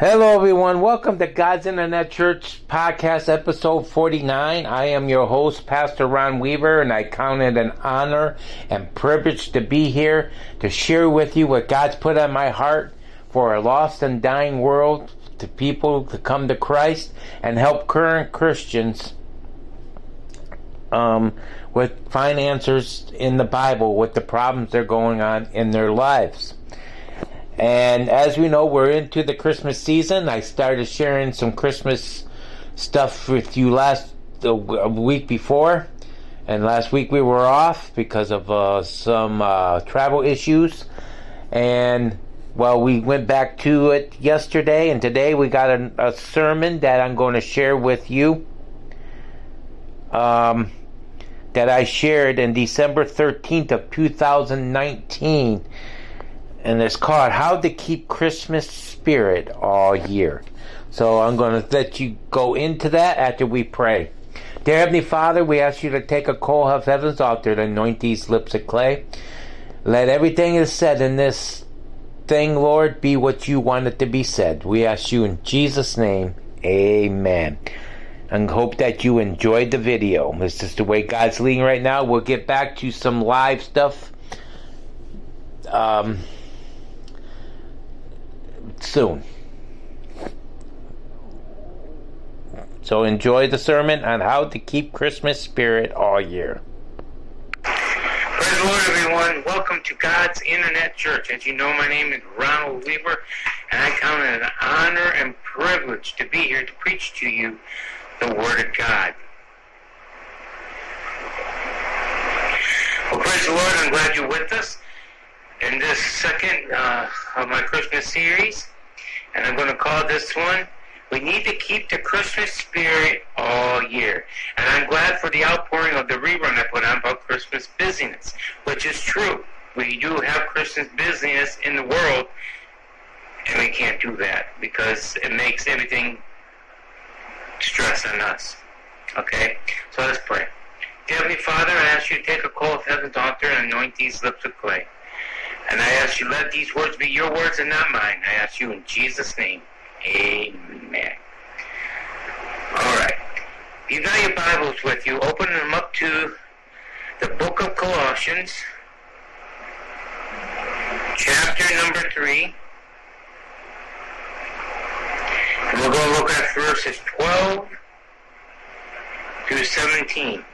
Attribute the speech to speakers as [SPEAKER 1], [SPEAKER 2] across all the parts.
[SPEAKER 1] Hello, everyone. Welcome to God's Internet Church Podcast, episode 49. I am your host, Pastor Ron Weaver, and I count it an honor and privilege to be here to share with you what God's put on my heart for a lost and dying world, to people to come to Christ, and help current Christians um, with find answers in the Bible with the problems they're going on in their lives. And as we know, we're into the Christmas season. I started sharing some Christmas stuff with you last a week before, and last week we were off because of uh, some uh, travel issues. And well, we went back to it yesterday, and today we got a, a sermon that I'm going to share with you. Um, that I shared in December 13th of 2019 and it's called How to Keep Christmas Spirit All Year. So I'm going to let you go into that after we pray. Dear Heavenly Father, we ask you to take a coal of heaven's altar to anoint these lips of clay. Let everything is said in this thing, Lord, be what you want it to be said. We ask you in Jesus' name, amen. And hope that you enjoyed the video. This is the way God's leading right now. We'll get back to some live stuff. Um, soon. So enjoy the sermon on how to keep Christmas spirit all year.
[SPEAKER 2] Praise the Lord, everyone. Welcome to God's Internet Church. As you know, my name is Ronald Weaver, and I count it an honor and privilege to be here to preach to you the Word of God. Well, praise the Lord. I'm glad you're with us in this second uh, of my Christmas series, and I'm going to call this one We Need to Keep the Christmas Spirit All Year. And I'm glad for the outpouring of the rerun I put on about Christmas busyness, which is true. We do have Christmas busyness in the world, and we can't do that because it makes everything stress on us. Okay? So let's pray. Heavenly Father, I ask you to take a coal of heaven's altar and anoint these lips of clay. And I ask you, let these words be your words and not mine. I ask you in Jesus' name. Amen. All right. If you've got your Bibles with you, open them up to the book of Colossians, chapter number 3. And we're going to look at verses 12 through 17.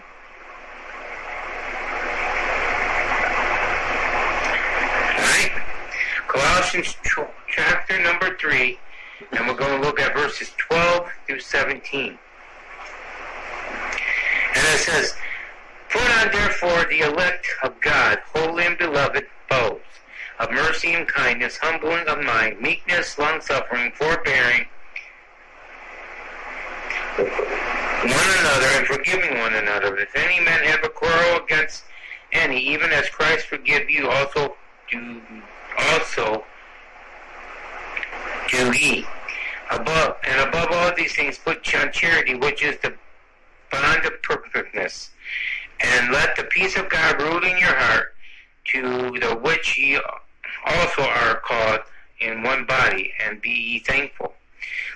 [SPEAKER 2] Colossians chapter number 3, and we're going to look at verses 12 through 17. And it says, Put on therefore the elect of God, holy and beloved, both of mercy and kindness, humbling of mind, meekness, long-suffering, forbearing one another, and forgiving one another. If any man have a quarrel against any, even as Christ forgive you, also do also do ye. Above and above all these things put on charity, which is the bond of perfectness. And let the peace of God rule in your heart, to the which ye also are called in one body, and be ye thankful.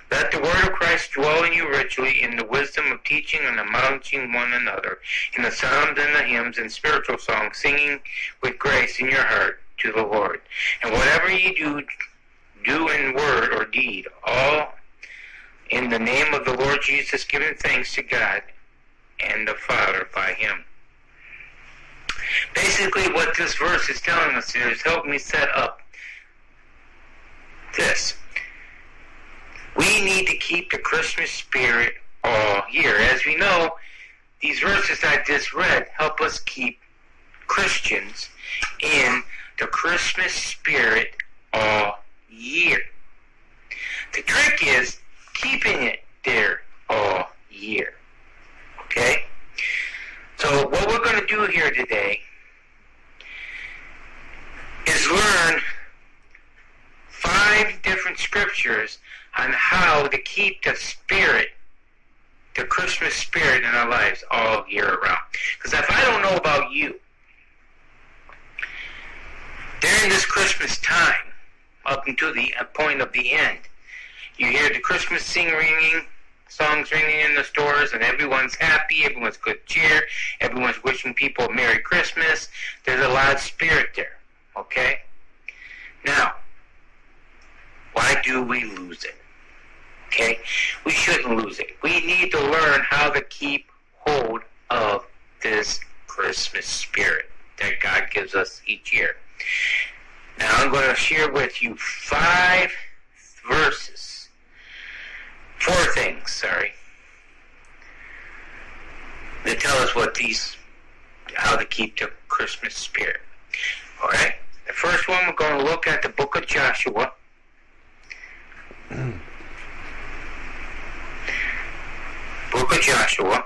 [SPEAKER 2] Let the word of Christ dwell in you richly in the wisdom of teaching and admonishing one another, in the psalms and the hymns and spiritual songs, singing with grace in your heart to the Lord. And whatever ye do, do in word or deed, all in the name of the Lord Jesus, giving thanks to God and the Father by him. Basically, what this verse is telling us here is help me set up this. We need to keep the Christmas spirit all year. As we know, these verses I just read help us keep Christians in the Christmas spirit all year. The trick is keeping it there all year. Okay? So what we're going to do here today is learn five different scriptures on how to keep the spirit, the Christmas spirit in our lives all year around. Because if I don't know about you, during this Christmas time, up until the uh, point of the end, you hear the Christmas sing ringing, songs ringing in the stores, and everyone's happy, everyone's good cheer, everyone's wishing people a Merry Christmas. There's a lot of spirit there, okay? Now, why do we lose it? Okay? We shouldn't lose it. We need to learn how to keep hold of this Christmas spirit that God gives us each year. Now I'm going to share with you five verses. Four things, sorry. That tell us what these, how to keep the Christmas spirit. Alright? The first one, we're going to look at the book of Joshua. book of Joshua.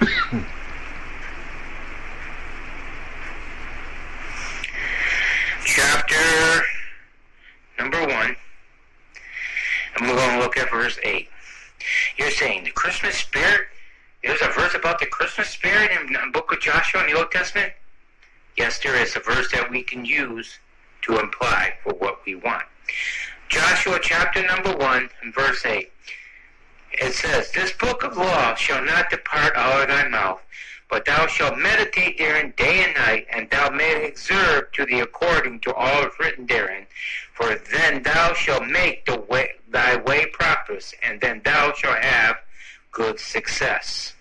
[SPEAKER 2] Chapter number one. And we're going to look at verse 8. You're saying the Christmas spirit? There's a verse about the Christmas spirit in the Joshua in the Old Testament? Yes, there is a verse that we can use to imply for what we want. Joshua chapter number 1 and verse 8. It says, This book of law shall not depart out of thy mouth, but thou shalt meditate therein day and night, and thou mayest observe to thee according to all that is written therein. For then thou shalt make the way, thy way prosperous, and then thou shalt have good success.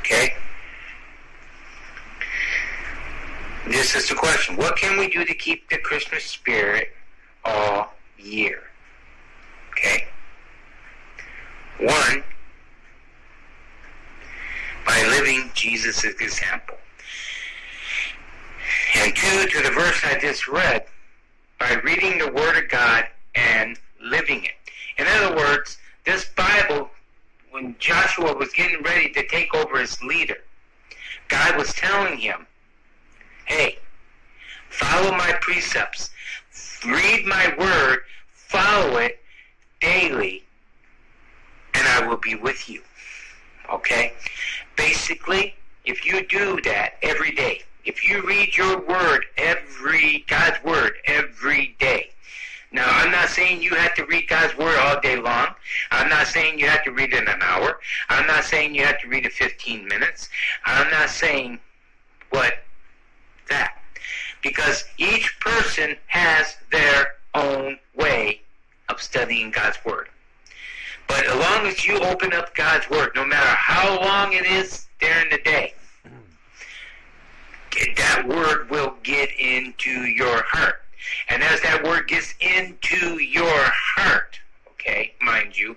[SPEAKER 2] Okay? This is the question. What can we do to keep the Christmas spirit all year? Okay? One, by living Jesus' example. And two, to the verse I just read, by reading the Word of God and living it. In other words, this Bible, when Joshua was getting ready to take over as leader, God was telling him, hey, follow my precepts, read my Word, follow it daily, and I will be with you. Okay? Basically, if you do that every day, if you read your word every, God's word every day, now, I'm not saying you have to read God's Word all day long. I'm not saying you have to read it in an hour. I'm not saying you have to read it 15 minutes. I'm not saying what that. Because each person has their own way of studying God's Word. But as long as you open up God's Word, no matter how long it is during the day, hmm. that Word will get into your heart. And as that Word gets into your heart, okay, mind you,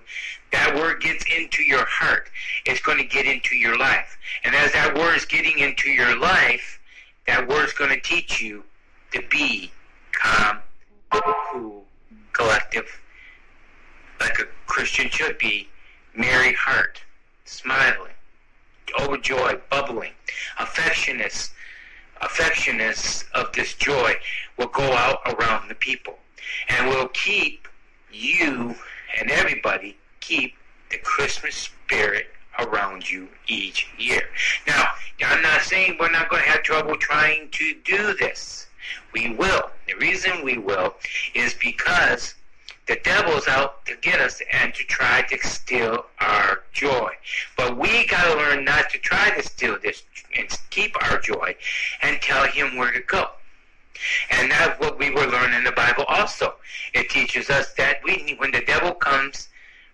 [SPEAKER 2] that Word gets into your heart, it's going to get into your life. And as that Word is getting into your life, that Word's going to teach you to be calm, cool, collective, like a Christian should be, merry heart, smiling, overjoyed, bubbling, affectionate, affectionate of this joy will go out around the people and will keep you and everybody keep the Christmas spirit around you each year. Now, I'm not saying we're not going to have trouble trying to do this. We will. The reason we will is because the devil's out to get us and to try to steal our joy. But we got to learn not to try to steal this and keep our joy and tell him where to go. And that's what we were learning in the Bible also. It teaches us that we, when the devil comes,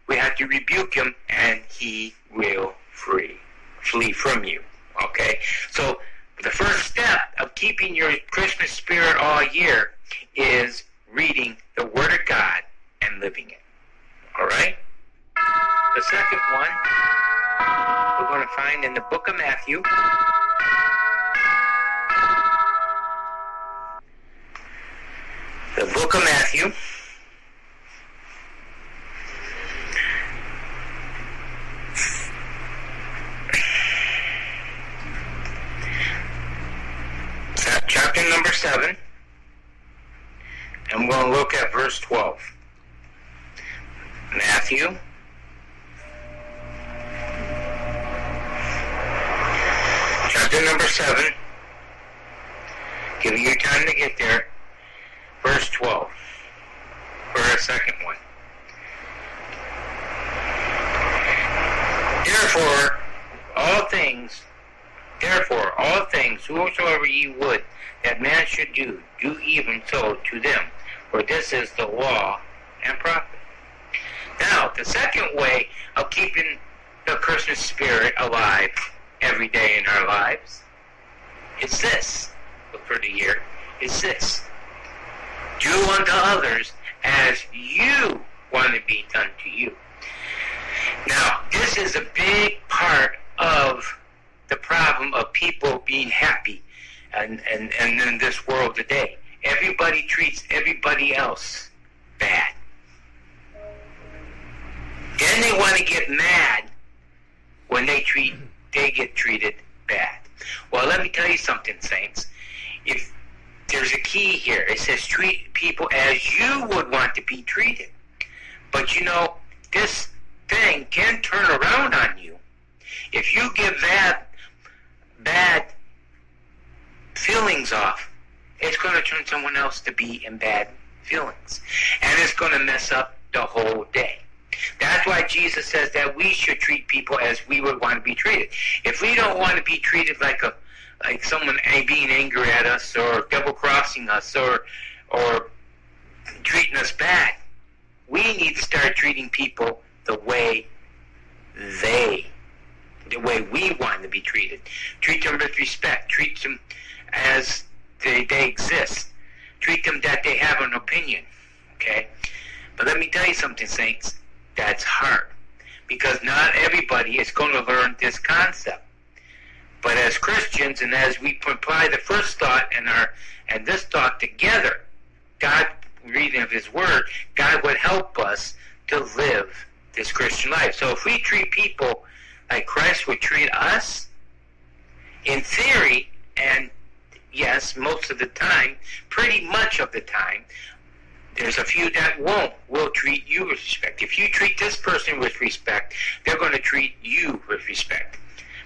[SPEAKER 2] we have to rebuke him and he will free, flee from you. Okay? So the first step of keeping your Christmas spirit all year is reading the Word of God and living it. All right? The second one we're going to find in the book of Matthew. The book of Matthew. Number 7. And we're going to look at verse 12. Matthew. Chapter number 7. Giving you time to get there. Verse 12 for a second one. Therefore, all things, therefore, all things, whosoever ye would that man should do, do even so to them, for this is the law and prophet. Now, the second way of keeping the Christmas spirit alive every day in our lives is this, for the year, is this. Do unto others as you want to be done to you. Now, this is a big part of the problem of people being happy and, and, and in this world today. Everybody treats everybody else bad. Then they want to get mad when they treat they get treated bad. Well, let me tell you something, saints. If there's a key here, it says treat people as you would want to be treated. But you know, this thing can turn around on you. If you give that bad feelings off, it's going to turn someone else to be in bad feelings. And it's going to mess up the whole day. That's why Jesus says that we should treat people as we would want to be treated. If we don't want to be treated like a like someone being angry at us or double crossing us or or treating us bad, we need to start treating people the way they the way we want to be treated. Treat them with respect. Treat them as they, they exist. Treat them that they have an opinion. Okay? But let me tell you something, Saints that's hard because not everybody is going to learn this concept. But as Christians, and as we apply the first thought and our and this thought together, God reading of His Word, God would help us to live this Christian life. So if we treat people like Christ would treat us, in theory, and yes, most of the time, pretty much of the time, there's a few that won't. Will treat you with respect. If you treat this person with respect, they're going to treat you with respect.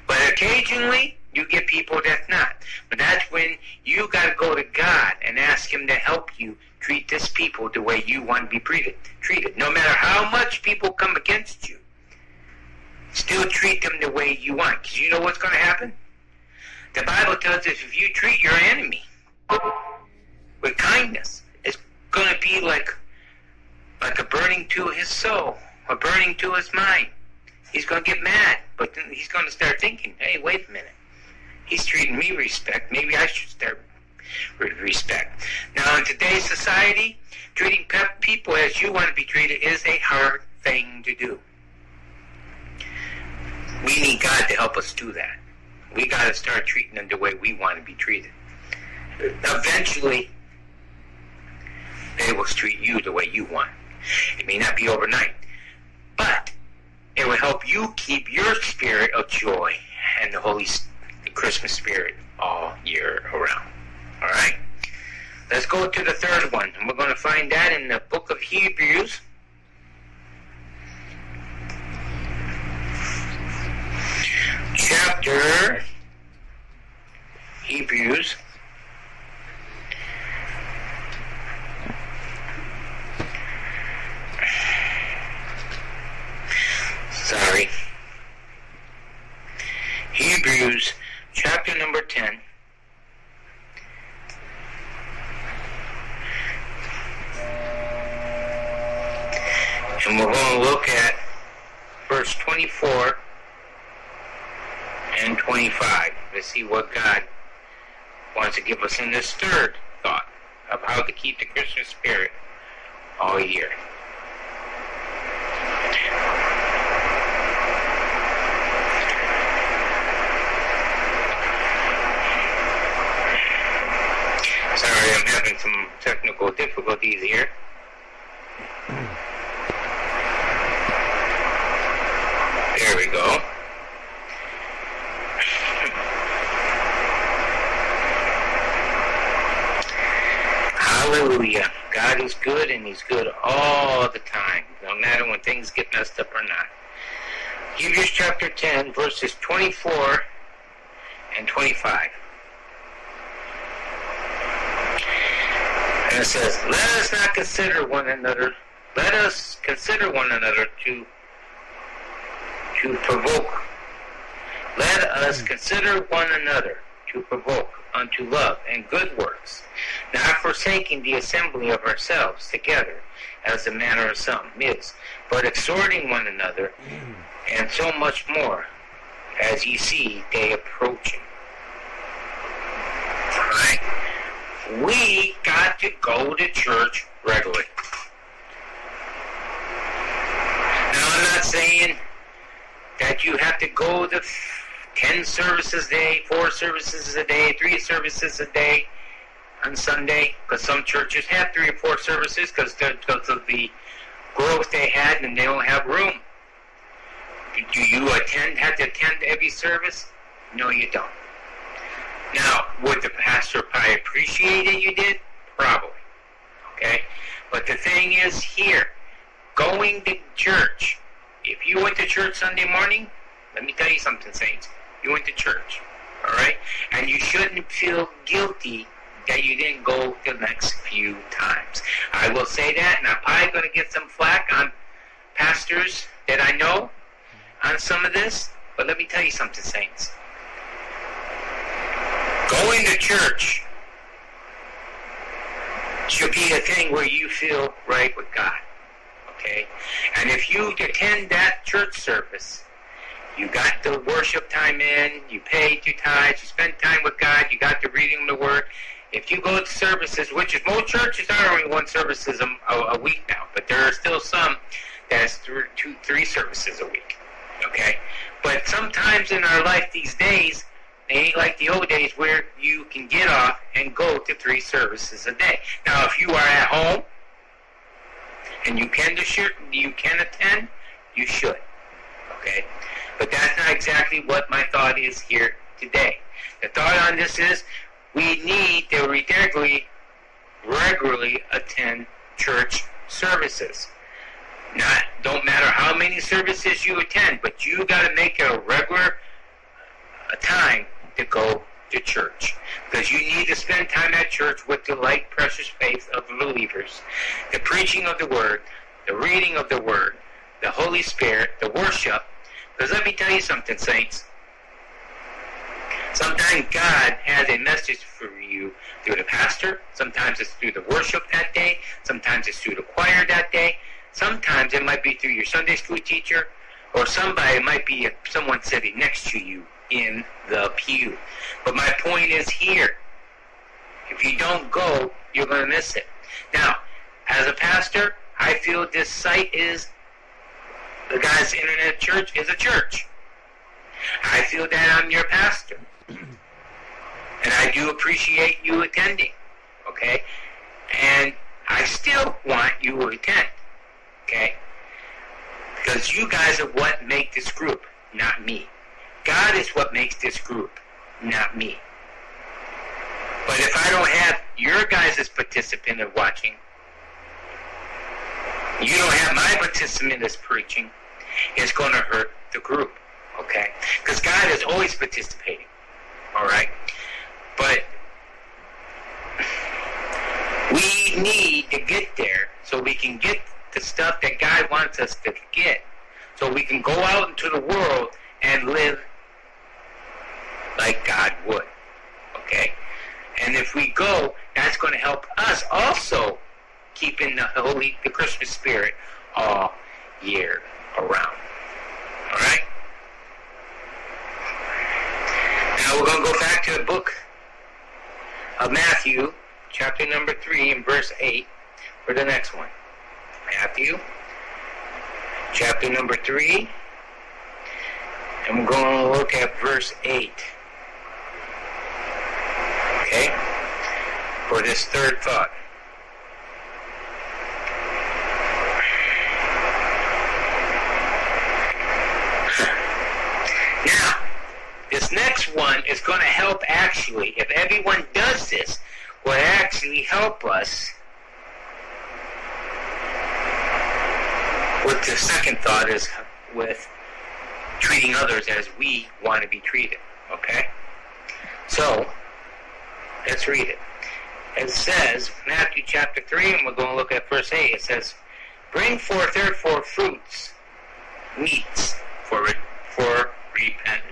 [SPEAKER 2] But occasionally, you get people that's not. But that's when you got to go to God and ask Him to help you treat this people the way you want to be treated. Treated. No matter how much people come against you, still treat them the way you want. Because you know what's going to happen? The Bible tells us if you treat your enemy with kindness, it's going to be like like a burning to his soul, a burning to his mind. He's going to get mad, but then he's going to start thinking, hey, wait a minute. He's treating me respect. Maybe I should start with respect. Now, in today's society, treating people as you want to be treated is a hard thing to do. We need God to help us do that. We got to start treating them the way we want to be treated. Eventually, they will treat you the way you want. It may not be overnight, but it will help you keep your spirit of joy and the Holy the Christmas spirit all year around. All right? Let's go to the third one, and we're going to find that in the book of Hebrews. Chapter Hebrews sorry. Hebrews chapter number 10. And we're going to look at verse 24 and 25 to see what God wants to give us in this third thought of how to keep the Christmas spirit all year. Sorry, I'm having some technical difficulties here. There we go. Hallelujah. God is good and He's good all the time, no matter when things get messed up or not. Hebrews chapter 10, verses 24 and 25. And it says, Let us not consider one another, let us consider one another to, to provoke. Let us hmm. consider one another to provoke unto love and good works, not forsaking the assembly of ourselves together, as the manner of some is, but exhorting one another, and so much more, as ye see day approaching. Right? We got to go to church regularly. Now, I'm not saying that you have to go to 10 services a day, 4 services a day, 3 services a day on Sunday, because some churches have 3 or 4 services because of the growth they had and they don't have room. Do you attend, have to attend every service? No, you don't. Now, would the pastor probably appreciate it you did? Probably. Okay? But the thing is here, going to church, if you went to church Sunday morning, let me tell you something, saints. You went to church. Alright? And you shouldn't feel guilty that you didn't go the next few times. I will say that, and I'm probably going to get some flack on pastors that I know on some of this, but let me tell you something, saints. Going to church should be a thing where you feel right with God. Okay? And if you attend that church service, you got the worship time in, you paid your tithes, you spend time with God, you got the reading of the Word. If you go to services, which is most churches are only one services a, a, week now, but there are still some that's through two, three services a week. Okay? But sometimes in our life these days, they ain't like the old days where you can get off and go to three services a day. Now, if you are at home and you can you can attend, you should. Okay, but that's not exactly what my thought is here today. The thought on this is we need to regularly regularly attend church services. Not don't matter how many services you attend, but you got to make it a regular a time to go to church. Because you need to spend time at church with the light, precious faith of the believers, the preaching of the Word, the reading of the Word, the Holy Spirit, the worship. Because let me tell you something, saints. Sometimes God has a message for you through the pastor. Sometimes it's through the worship that day. Sometimes it's through the choir that day. Sometimes it might be through your Sunday school teacher, or somebody it might be someone sitting next to you in the pew. But my point is here. If you don't go, you're going to miss it. Now, as a pastor, I feel this site is the God's Internet Church is a church. I feel that I'm your pastor. And I do appreciate you attending. Okay? And I still want you to attend. Okay? Because you guys are what make this group, not me. God is what makes this group, not me. But if I don't have your guys' participant of watching, you don't have my participant as preaching, it's going to hurt the group, okay? Because God is always participating, all right? But we need to get there so we can get the stuff that God wants us to get. So we can go out into the world and live like God would. Okay? And if we go, that's going to help us also keep in the holy, the Christmas spirit all year around. All right? Now we're going to go back to the book of Matthew, chapter number 3, and verse 8 for the next one. Matthew, chapter number 3, and we're going to look at verse 8. Okay? For this third thought. Now, this next one is going to help actually, if everyone does this, will actually help us with the second thought is with treating others as we want to be treated. Okay? So, Let's read it. it says, Matthew chapter 3, and we're going to look at verse 8. It says, Bring forth therefore fruits, meats, for, for repentance.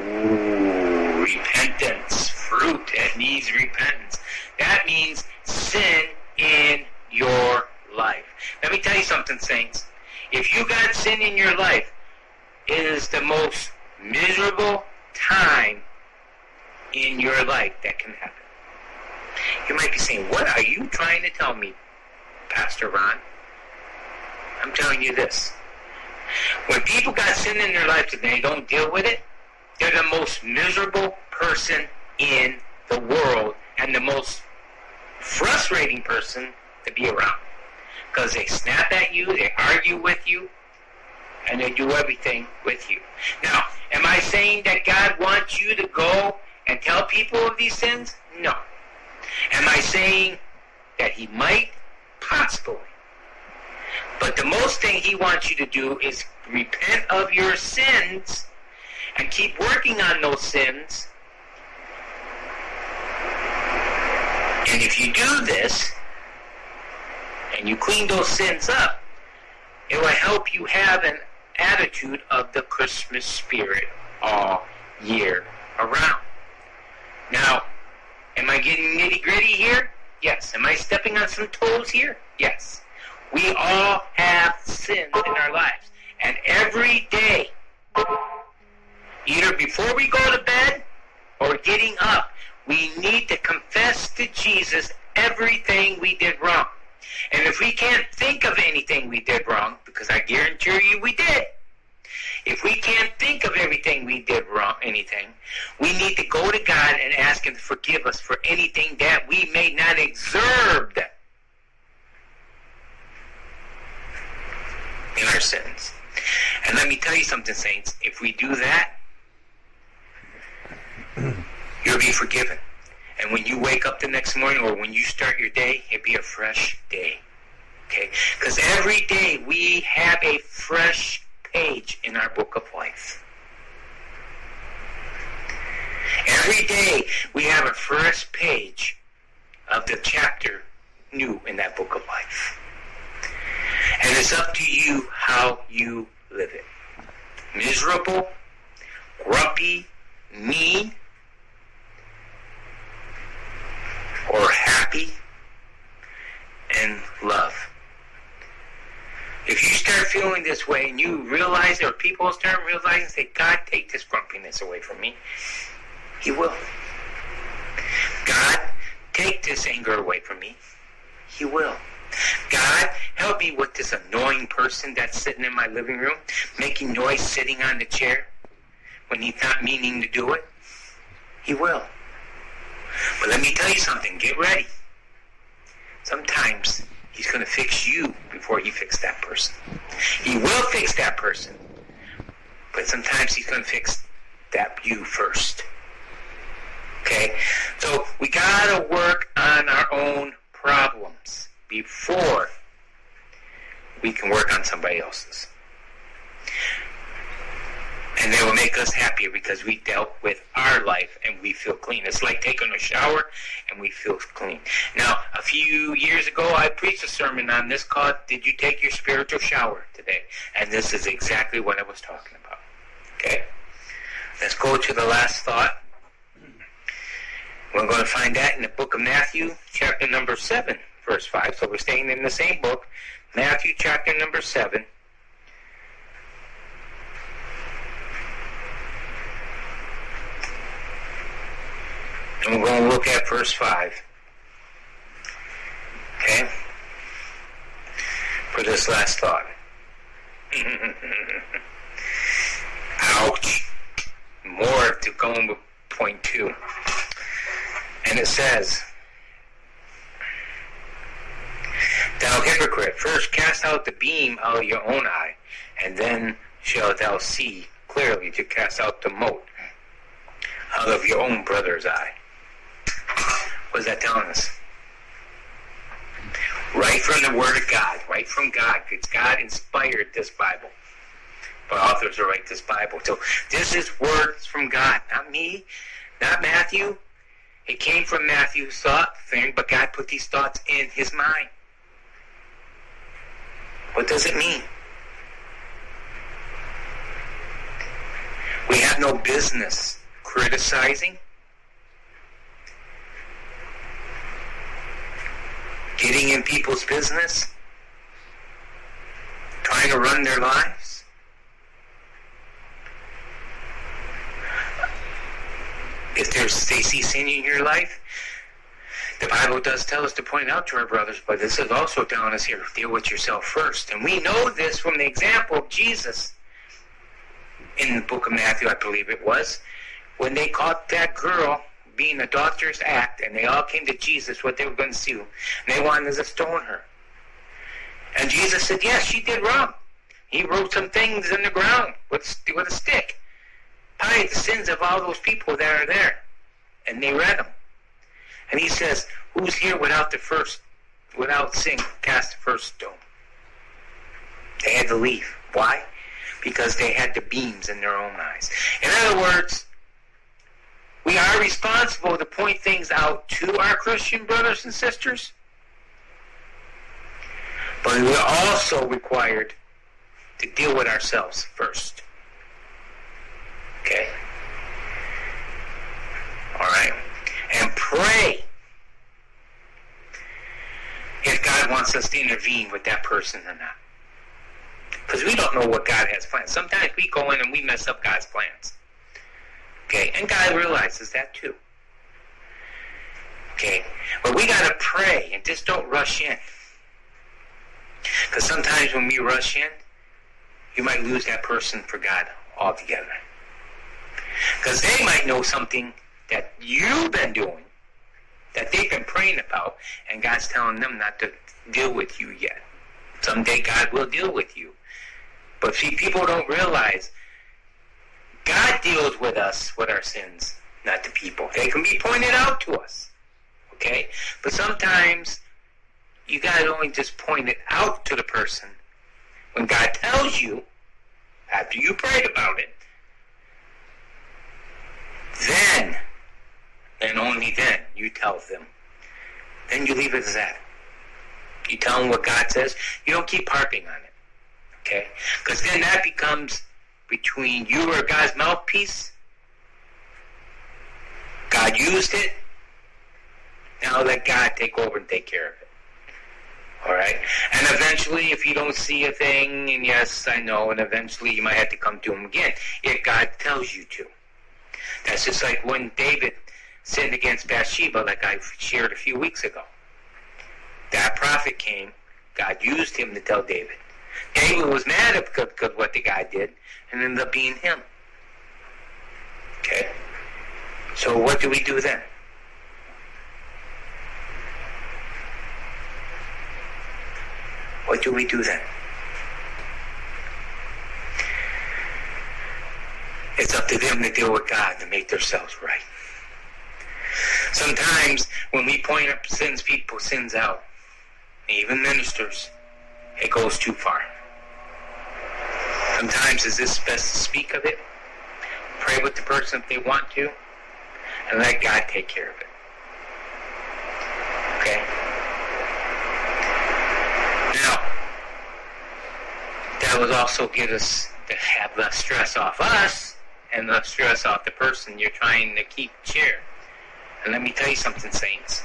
[SPEAKER 2] Ooh, repentance. Fruit that needs repentance. That means sin in your life. Let me tell you something, saints. If you got sin in your life, it is the most miserable time in your life that can happen. You might be saying, What are you trying to tell me, Pastor Ron? I'm telling you this. When people got sin in their life and they don't deal with it, they're the most miserable person in the world and the most frustrating person to be around. Because they snap at you, they argue with you, and they do everything with you. Now, am I saying that God wants you to go and tell people of these sins? No. Am I saying that He might? Possibly. But the most thing He wants you to do is repent of your sins and keep working on those sins. And if you do this, and you clean those sins up, it will help you have an attitude of the Christmas spirit all year around. Now, am I getting nitty gritty here? Yes. Am I stepping on some toes here? Yes. We all have sins in our lives. And every day, either before we go to bed or getting up, we need to confess to Jesus everything we did wrong. And if we can't think of anything we did wrong, because I guarantee you we did, if we can't think of everything we did wrong, anything, we need to go to God and ask Him to forgive us for anything that we may not exerved in our sins. And let me tell you something, saints. If we do that, you'll be forgiven. And when you wake up the next morning or when you start your day, it'll be a fresh day. Okay? Because every day we have a fresh page in our book of life. Every day we have a fresh page of the chapter new in that book of life. And it's up to you how you live it. Miserable, grumpy, mean, or happy and love. If you start feeling this way and you realize, or people start realizing, say, God, take this grumpiness away from me, He will. God, take this anger away from me, He will. God, help me with this annoying person that's sitting in my living room, making noise sitting on the chair when he's not meaning to do it. He will. But let me tell you something. Get ready. Sometimes he's going to fix you before he fixes that person. He will fix that person. But sometimes he's going to fix that you first. Okay? So we got to work on our own problems before we can work on somebody else's. And they will make us happier because we dealt with our life and we feel clean. It's like taking a shower and we feel clean. Now, a few years ago, I preached a sermon on this called Did You Take Your Spiritual Shower Today? And this is exactly what I was talking about. Okay? Let's go to the last thought. We're going to find that in the book of Matthew, chapter number 7 verse 5. So we're staying in the same book, Matthew chapter number 7. And we're going to look at verse 5. Okay? For this last thought. Ouch. More to go with point two. And it says, Thou hypocrite, first cast out the beam out of your own eye, and then shalt thou see clearly to cast out the mote out of your own brother's eye. What is that telling us? Right from the Word of God, right from God, because God inspired this Bible. But authors will write this Bible. So this is words from God, not me, not Matthew. It came from Matthew's thought thing, but God put these thoughts in his mind. What does it mean? We have no business criticizing, getting in people's business, trying to run their lives. If there's see sin in your life, the Bible does tell us to point out to our brothers, but this is also telling us here, deal with yourself first. And we know this from the example of Jesus in the book of Matthew, I believe it was, when they caught that girl being a doctor's act and they all came to Jesus what they were going to do. And they wanted to stone her. And Jesus said, yes, she did wrong. He wrote some things in the ground with, with a stick. Hide the sins of all those people that are there. And they read them. And he says, who's here without the first, without sin, cast the first stone. They had to leave. Why? because they had the beams in their own eyes. In other words, we are responsible to point things out to our Christian brothers and sisters, but we're also required to deal with ourselves first. Okay? All right? And pray if God wants us to intervene with that person or not. Because we don't know what God has planned. Sometimes we go in and we mess up God's plans. Okay, and God realizes that too. Okay, but we got to pray and just don't rush in. Because sometimes when we rush in, you might lose that person for God altogether. Because they might know something that you've been doing, that they've been praying about, and God's telling them not to deal with you yet. Someday God will deal with you. But see, people don't realize God deals with us with our sins, not the people. They can be pointed out to us. Okay? But sometimes you gotta only just point it out to the person. When God tells you, after you prayed about it, then, and only then, you tell them. Then you leave it as that. You tell them what God says. You don't keep harping on it. Okay? Because then that becomes between you or God's mouthpiece. God used it. Now let God take over and take care of it. All right? And eventually, if you don't see a thing, and yes, I know, and eventually you might have to come to Him again if God tells you to. That's just like when David sinned against Bathsheba, like I shared a few weeks ago. That prophet came. God used him to tell David. David was mad at what the guy did, and ended up being him. Okay? So what do we do then? What do we do then? It's up to them to deal with God to make themselves right. Sometimes when we point up sins, people sins out, even ministers, it goes too far. Sometimes is this best to speak of it, pray with the person if they want to, and let God take care of it. Okay? Now, that would also get us to have less stress off us and less stress off the person you're trying to keep cheer. And let me tell you something, Saints.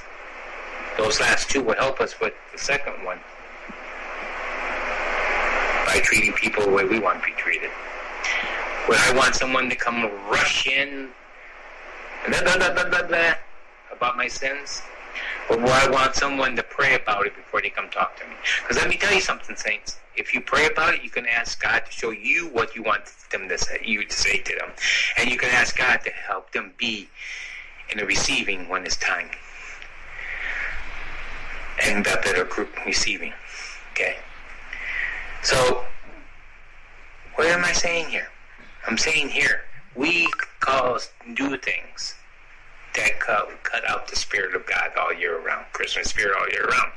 [SPEAKER 2] Those last two will help us with the second one by treating people the way we want to be treated. Would I want someone to come rush in blah, blah, blah, about my sins? Or would I want someone to pray about it before they come talk to me? Because let me tell you something, saints. If you pray about it, you can ask God to show you what you want them to say, you to say to them, and you can ask God to help them be in the receiving when it's time, and that better group receiving. Okay. So, what am I saying here? I'm saying here, we cause do things that cut, cut out the Spirit of God all year round, Christmas Spirit all year round.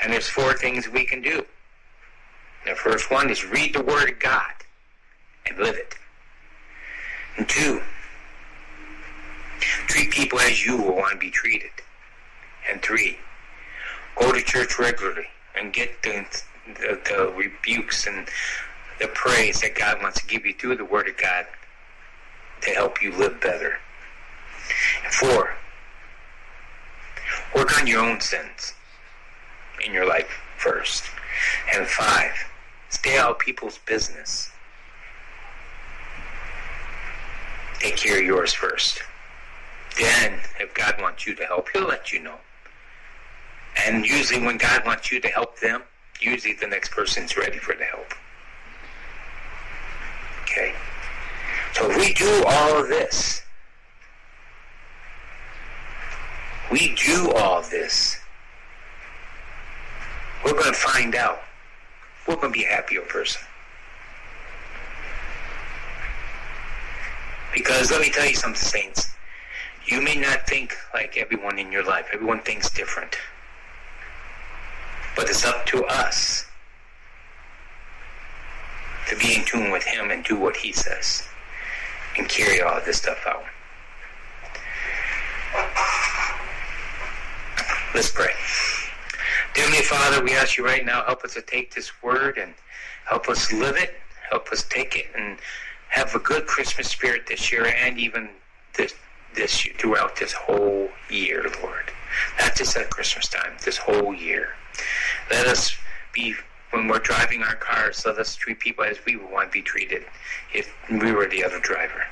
[SPEAKER 2] And there's four things we can do. The first one is read the Word of God and live it. And two, Treat people as you will want to be treated. And three, go to church regularly and get the, the, the rebukes and the praise that God wants to give you through the Word of God to help you live better. Four, work on your own sins in your life first. And five, stay out of people's business. Take care of yours first. Then, if God wants you to help, He'll let you know. And usually, when God wants you to help them, usually the next person's ready for the help. Okay? So, if we do all of this, we do all this, we're going to find out. We're going to be a happier person. Because let me tell you something, Saints. You may not think like everyone in your life. Everyone thinks different. But it's up to us to be in tune with Him and do what He says and carry all of this stuff out. Let's pray. Dear Father, we ask you right now, help us to take this word and help us live it. Help us take it and have a good Christmas spirit this year and even this this throughout this whole year, Lord. Not just at Christmas time, this whole year. Let us be when we're driving our cars, let us treat people as we would want to be treated if we were the other driver.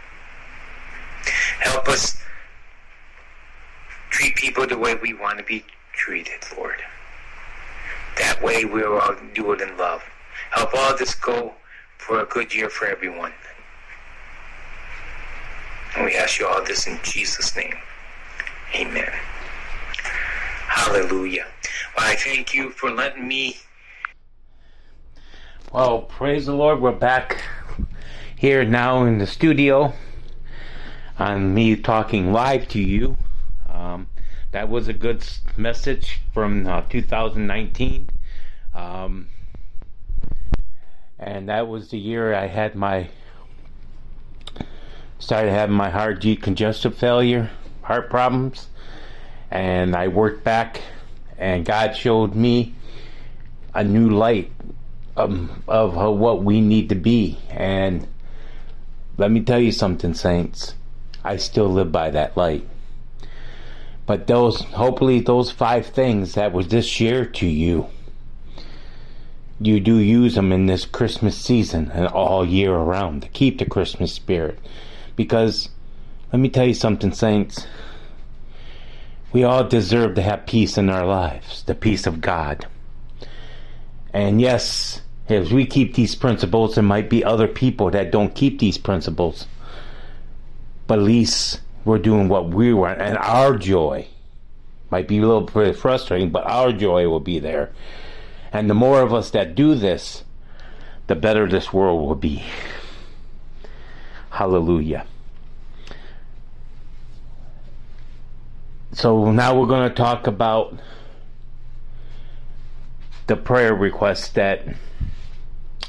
[SPEAKER 2] Help us treat people the way we want to be treated, Lord. That way we will all do it in love. Help all this go for a good year for everyone. And we ask you all this in Jesus' name. Amen. Hallelujah. I thank you for letting me.
[SPEAKER 1] Well, praise the Lord. We're back here now in the studio on me talking live to you. Um, that was a good message from uh, 2019. Um, and that was the year I had my started having my heart G congestive failure, heart problems, and I worked back, and God showed me a new light um, of, of what we need to be. And let me tell you something, saints. I still live by that light. But those, hopefully, those five things that was this year to you, you do use them in this Christmas season and all year around to keep the Christmas spirit. Because let me tell you something, saints. We all deserve to have peace in our lives, the peace of God. And yes, as we keep these principles, there might be other people that don't keep these principles. But at least we're doing what we want, and our joy might be a little bit frustrating, but our joy will be there. And the more of us that do this, the better this world will be. Hallelujah. So now we're going to talk about the prayer requests that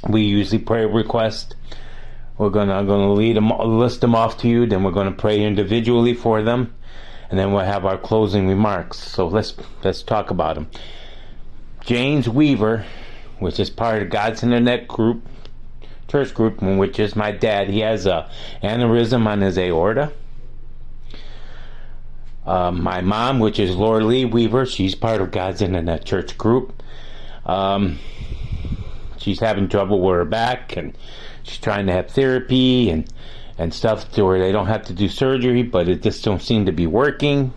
[SPEAKER 1] we usually pray request. We're gonna I'm gonna lead them list them off to you. Then we're gonna pray individually for them, and then we'll have our closing remarks. So let's let's talk about them. James Weaver, which is part of God's Internet group, church group, which is my dad. He has a aneurysm on his aorta. Uh, my mom, which is Laura Lee Weaver, she's part of God's Internet Church group. Um, she's having trouble with her back, and she's trying to have therapy and and stuff to where they don't have to do surgery, but it just don't seem to be working.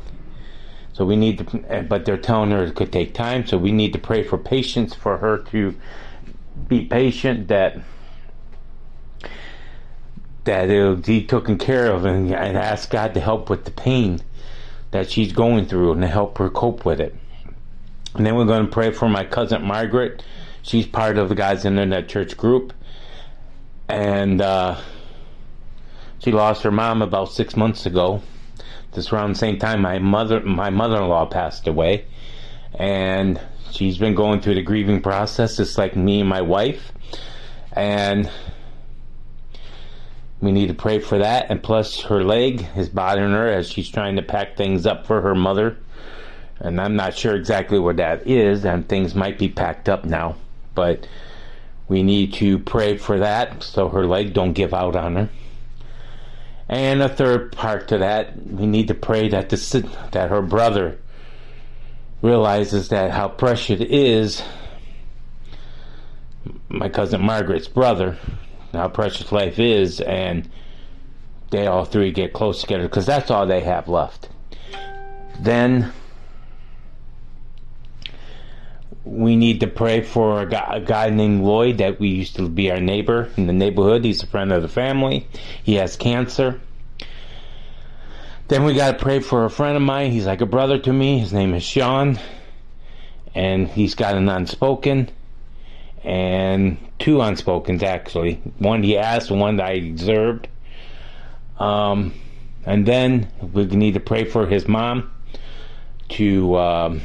[SPEAKER 1] So we need to, but they're telling her it could take time. So we need to pray for patience for her to be patient that that it'll be taken care of and, and ask God to help with the pain that she's going through and to help her cope with it. And then we're going to pray for my cousin Margaret. She's part of the God's Internet Church group. And uh, she lost her mom about six months ago. This around the same time my mother my mother-in-law passed away. And she's been going through the grieving process just like me and my wife. And we need to pray for that. And plus, her leg is bothering her as she's trying to pack things up for her mother. And I'm not sure exactly what that is, and things might be packed up now. But we need to pray for that so her leg don't give out on her. And a third part to that, we need to pray that the that her brother realizes that how precious it is my cousin Margaret's brother, how precious life is, and they all three get close together because that's all they have left. Then we need to pray for a guy, a guy, named Lloyd that we used to be our neighbor in the neighborhood. He's a friend of the family. He has cancer. Then we got to pray for a friend of mine. He's like a brother to me. His name is Sean. And he's got an unspoken and two unspokens actually. One he asked, one that I observed. Um, and then we need to pray for his mom to um,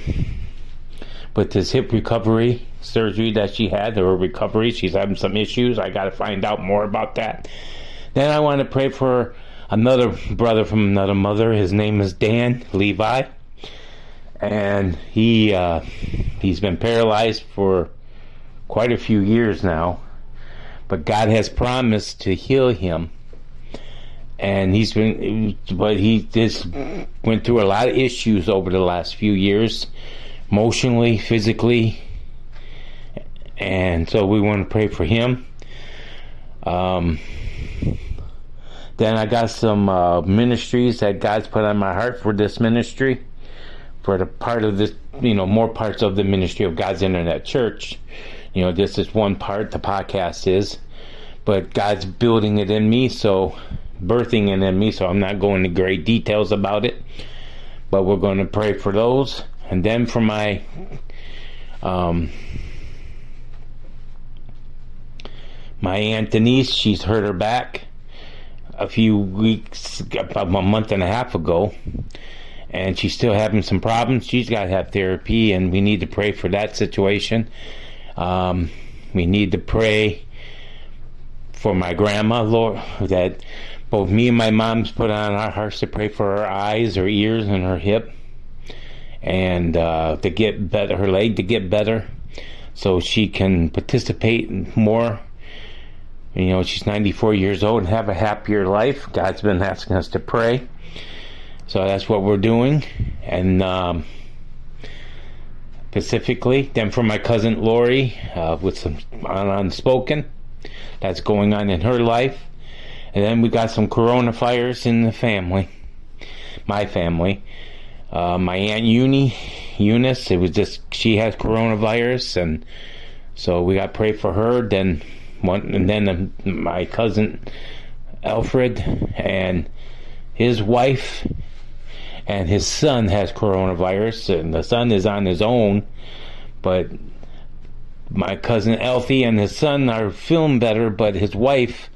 [SPEAKER 1] with his hip recovery surgery that she had, her recovery. She's having some issues. I got to find out more about that. Then I want to pray for another brother from another mother. His name is Dan Levi, and he uh, he's been paralyzed for quite a few years now, but God has promised to heal him. And he's been, but he just went through a lot of issues over the last few years, emotionally, physically, and so we want to pray for him. Um, then I got some uh, ministries that God's put on my heart for this ministry, for the part of this, you know, more parts of the ministry of God's Internet Church. You know, this is one part, the podcast is, but God's building it in me, so birthing it in me, so I'm not going into great details about it. But we're going to pray for those. And then for my um, my aunt Denise, she's hurt her back a few weeks, about a month and a half ago, and she's still having some problems. She's got to have therapy, and we need to pray for that situation. Um, we need to pray for my grandma, Lord, that both me and my mom's put on our hearts to pray for her eyes, her ears, and her hip, and uh, to get better, her leg to get better, so she can participate more. You know, she's 94 years old and have a happier life. God's been asking us to pray, so that's what we're doing, and. Um, specifically. Then for my cousin Lori, uh, with some unspoken that's going on in her life. And then we got some Corona coronavirus in the family, my family. Uh, my aunt Uni, Eunice, it was just she has coronavirus, and so we got pray for her. Then one, and then um, my cousin Alfred and his wife and his son has coronavirus, and the son is on his own. But my cousin Alfie and his son are feeling better, but his wife,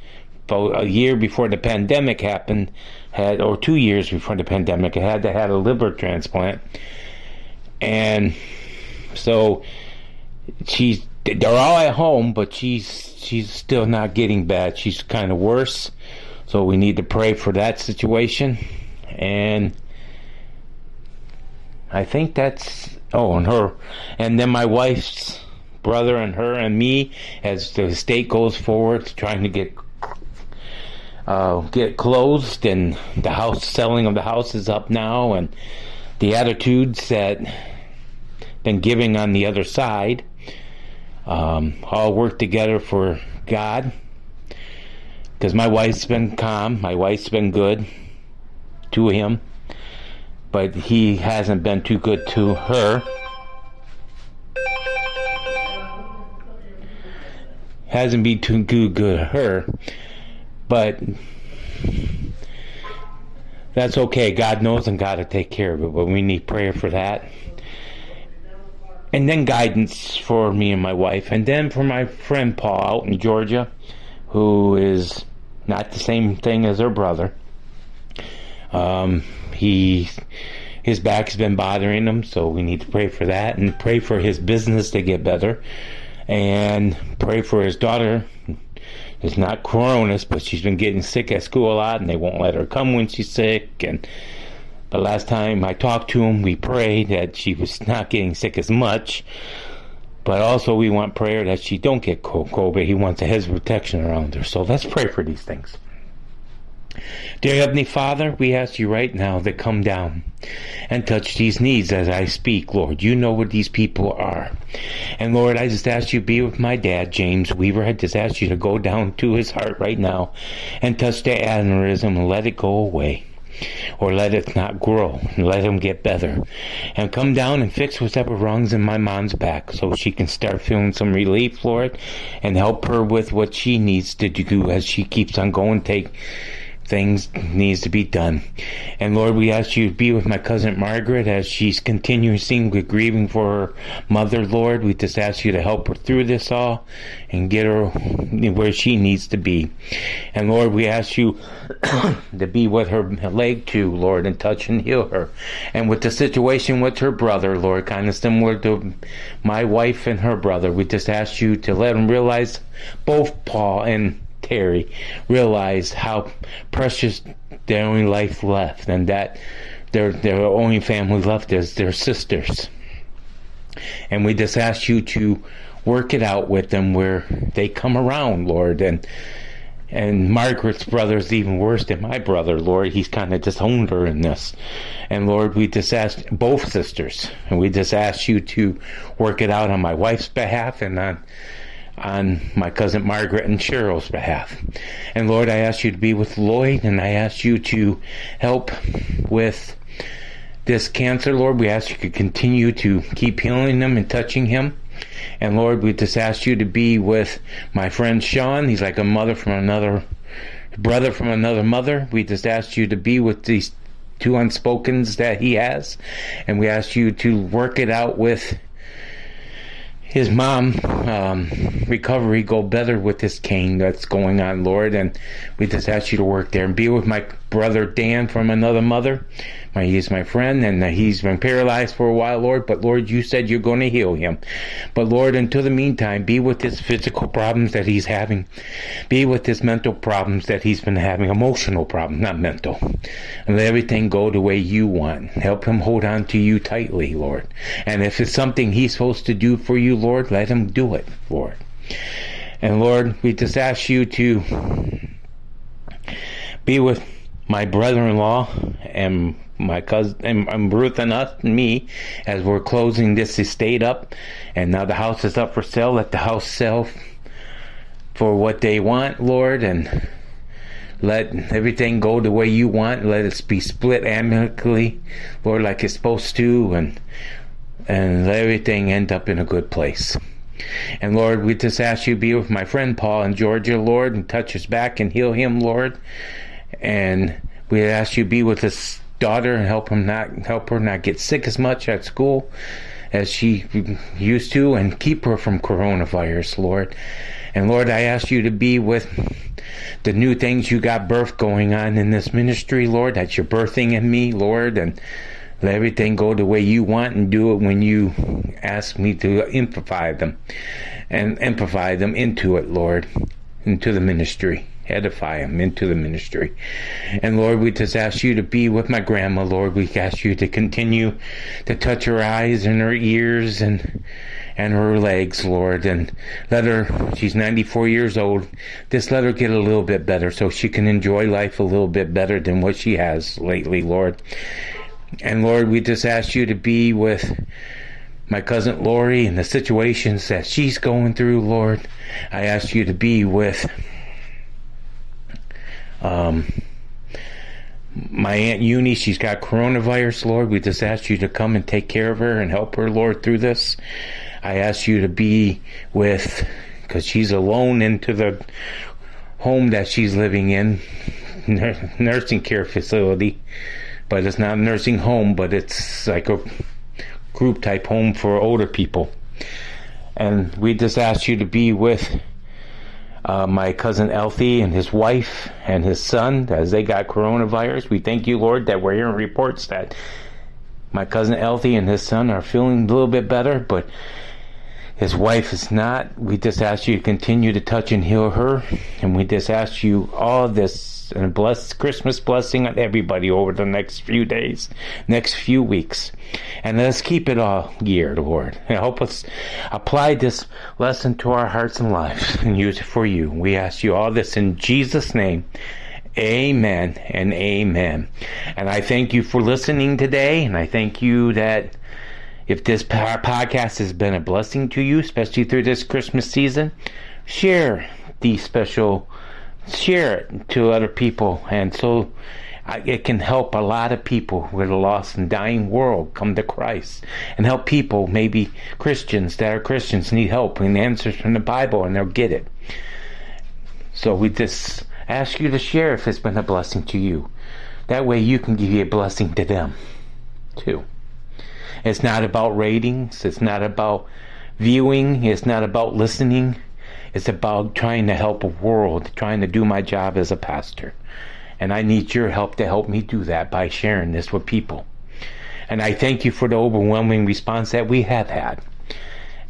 [SPEAKER 1] a year before the pandemic happened, had or two years before the pandemic, had to have a liver transplant, and so she's they're all at home, but she's she's still not getting bad. She's kind of worse, so we need to pray for that situation, and I think that's oh, and her, and then my wife's brother and her and me as the state goes forward trying to get uh, get closed and the house selling of the house is up now and the attitudes that been giving on the other side um, all work together for God. Because my wife's been calm my wife's been good to him but he hasn't been too good to her. Hasn't been too good, to her, but that's okay. God knows and God will take care of it, but we need prayer for that. And then guidance for me and my wife, and then for my friend Paul out in Georgia, who is not the same thing as her brother. Um, he his back's been bothering him, so we need to pray for that and pray for his business to get better and pray for his daughter It's not coronas, but she's been getting sick at school a lot, and they won't let her come when she's sick. And the last time I talked to him, we prayed that she was not getting sick as much. But also, we want prayer that she don't get COVID. He wants a protection around her. So let's pray for these things. Dear Heavenly Father, we ask you right now to come down and touch these needs as I speak, Lord. You know what these people are. And Lord, I just ask you be with my dad, James Weaver. I just ask you to go down to his heart right now and touch the aneurysm and let it go away or let it not grow. and Let him get better. And come down and fix whatever wrongs in my mom's back so she can start feeling some relief, Lord, and help her with what she needs to do as she keeps on going, take things needs to be done. And Lord, we ask you to be with my cousin Margaret as she's continuing with grieving for her mother, Lord. We just ask you to help her through this all and get her where she needs to be. And Lord, we ask you to be with her leg too, Lord, and touch and heal her. And with the situation with her brother, Lord, kind of similar to my wife and her brother, we just ask you to let them realize both Paul and Terry realized how precious their only life left and that their their only family left is their sisters. And we just ask you to work it out with them where they come around, Lord, and and Margaret's brother is even worse than my brother, Lord. He's kind of disowned her in this. And Lord, we just asked both sisters, and we just ask you to work it out on my wife's behalf and on on my cousin Margaret and Cheryl's behalf. And Lord, I ask you to be with Lloyd and I ask you to help with this cancer, Lord. We ask you to continue to keep healing him and touching him. And Lord, we just ask you to be with my friend Sean. He's like a mother from another brother from another mother. We just ask you to be with these two unspokens that he has. And we ask you to work it out with his mom um, recovery go better with this cane that's going on, Lord. And we just ask you to work there and be with my brother Dan from another mother. He's my friend, and he's been paralyzed for a while, Lord. But Lord, you said you're going to heal him. But Lord, until the meantime, be with his physical problems that he's having. Be with his mental problems that he's been having, emotional problems, not mental. And let everything go the way you want. Help him hold on to you tightly, Lord. And if it's something he's supposed to do for you, Lord, let him do it, Lord. And Lord, we just ask you to be with my brother-in-law and my cousin and, and Ruth and us and me as we're closing this estate up and now the house is up for sale let the house sell for what they want lord and let everything go the way you want let it be split amicably lord like it's supposed to and and let everything end up in a good place and Lord, we just ask you to be with my friend Paul in Georgia, Lord, and touch his back and heal him, Lord. And we ask you to be with his daughter and help him not help her not get sick as much at school as she used to and keep her from coronavirus, Lord. And Lord, I ask you to be with the new things you got birth going on in this ministry, Lord, that you're birthing in me, Lord, and let everything go the way you want and do it when you ask me to amplify them and amplify them into it, Lord, into the ministry edify him into the ministry. And Lord, we just ask you to be with my grandma, Lord. We ask you to continue to touch her eyes and her ears and and her legs, Lord, and let her, she's 94 years old, just let her get a little bit better so she can enjoy life a little bit better than what she has lately, Lord. And Lord, we just ask you to be with my cousin Lori and the situations that she's going through, Lord. I ask you to be with um, my Aunt Uni, she's got coronavirus, Lord. We just ask you to come and take care of her and help her, Lord, through this. I ask you to be with, because she's alone into the home that she's living in, nursing care facility. But it's not a nursing home, but it's like a group type home for older people. And we just ask you to be with uh, my cousin Alfie and his wife and his son as they got coronavirus. We thank you, Lord, that we're hearing reports that my cousin Alfie and his son are feeling a little bit better, but His wife is not. We just ask you to continue to touch and heal her. And we just ask you all this and a bless Christmas blessing on everybody over the next few days, next few weeks. And let's keep it all year, Lord. And help us apply this lesson to our hearts and lives and use it for you. We ask you all this in Jesus' name. Amen and amen. And I thank you for listening today. And I thank you that if this podcast has been a blessing to you, especially through this Christmas season, share these special, share it to other people. And so it can help a lot of people with a lost and dying world come to Christ and help people, maybe Christians that are Christians, need help and answers from the Bible and they'll get it. So we just ask you to share if it's been a blessing to you. That way you can give you a blessing to them too. It's not about ratings, it's not about viewing, it's not about listening. It's about trying to help a world, trying to do my job as a pastor. And I need your help to help me do that by sharing this with people. And I thank you for the overwhelming response that we have had.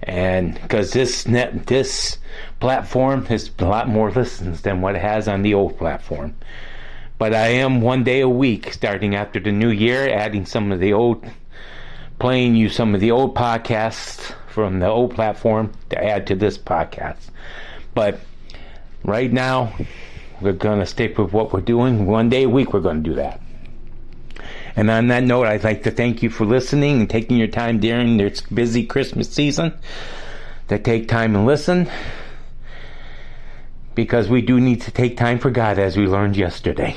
[SPEAKER 1] And because this net, this platform has a lot more listens than what it has on the old platform. But I am one day a week, starting after the new year, adding some of the old, playing you some of the old podcasts from the old platform to add to this podcast. But right now, we're going to stick with what we're doing. One day a week, we're going to do that. And on that note, I'd like to thank you for listening and taking your time during this busy Christmas season to take time and listen. Because we do need to take time for God as we learned yesterday.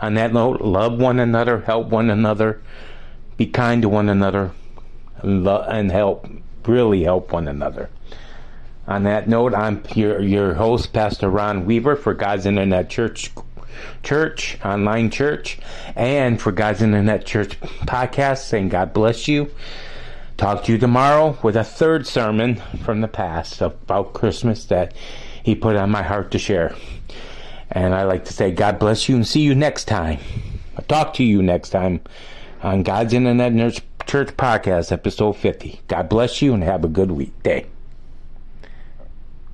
[SPEAKER 1] On that note, love one another, help one another, be kind to one another, and help, really help one another. On that note, I'm your, your host, Pastor Ron Weaver for God's Internet Church Church, online church, and for God's Internet Church podcast, saying God bless you. Talk to you tomorrow with a third sermon from the past about Christmas that He put on my heart to share. And I like to say, God bless you and see you next time. I'll talk to you next time on God's Internet Church podcast, episode 50. God bless you and have a good week day.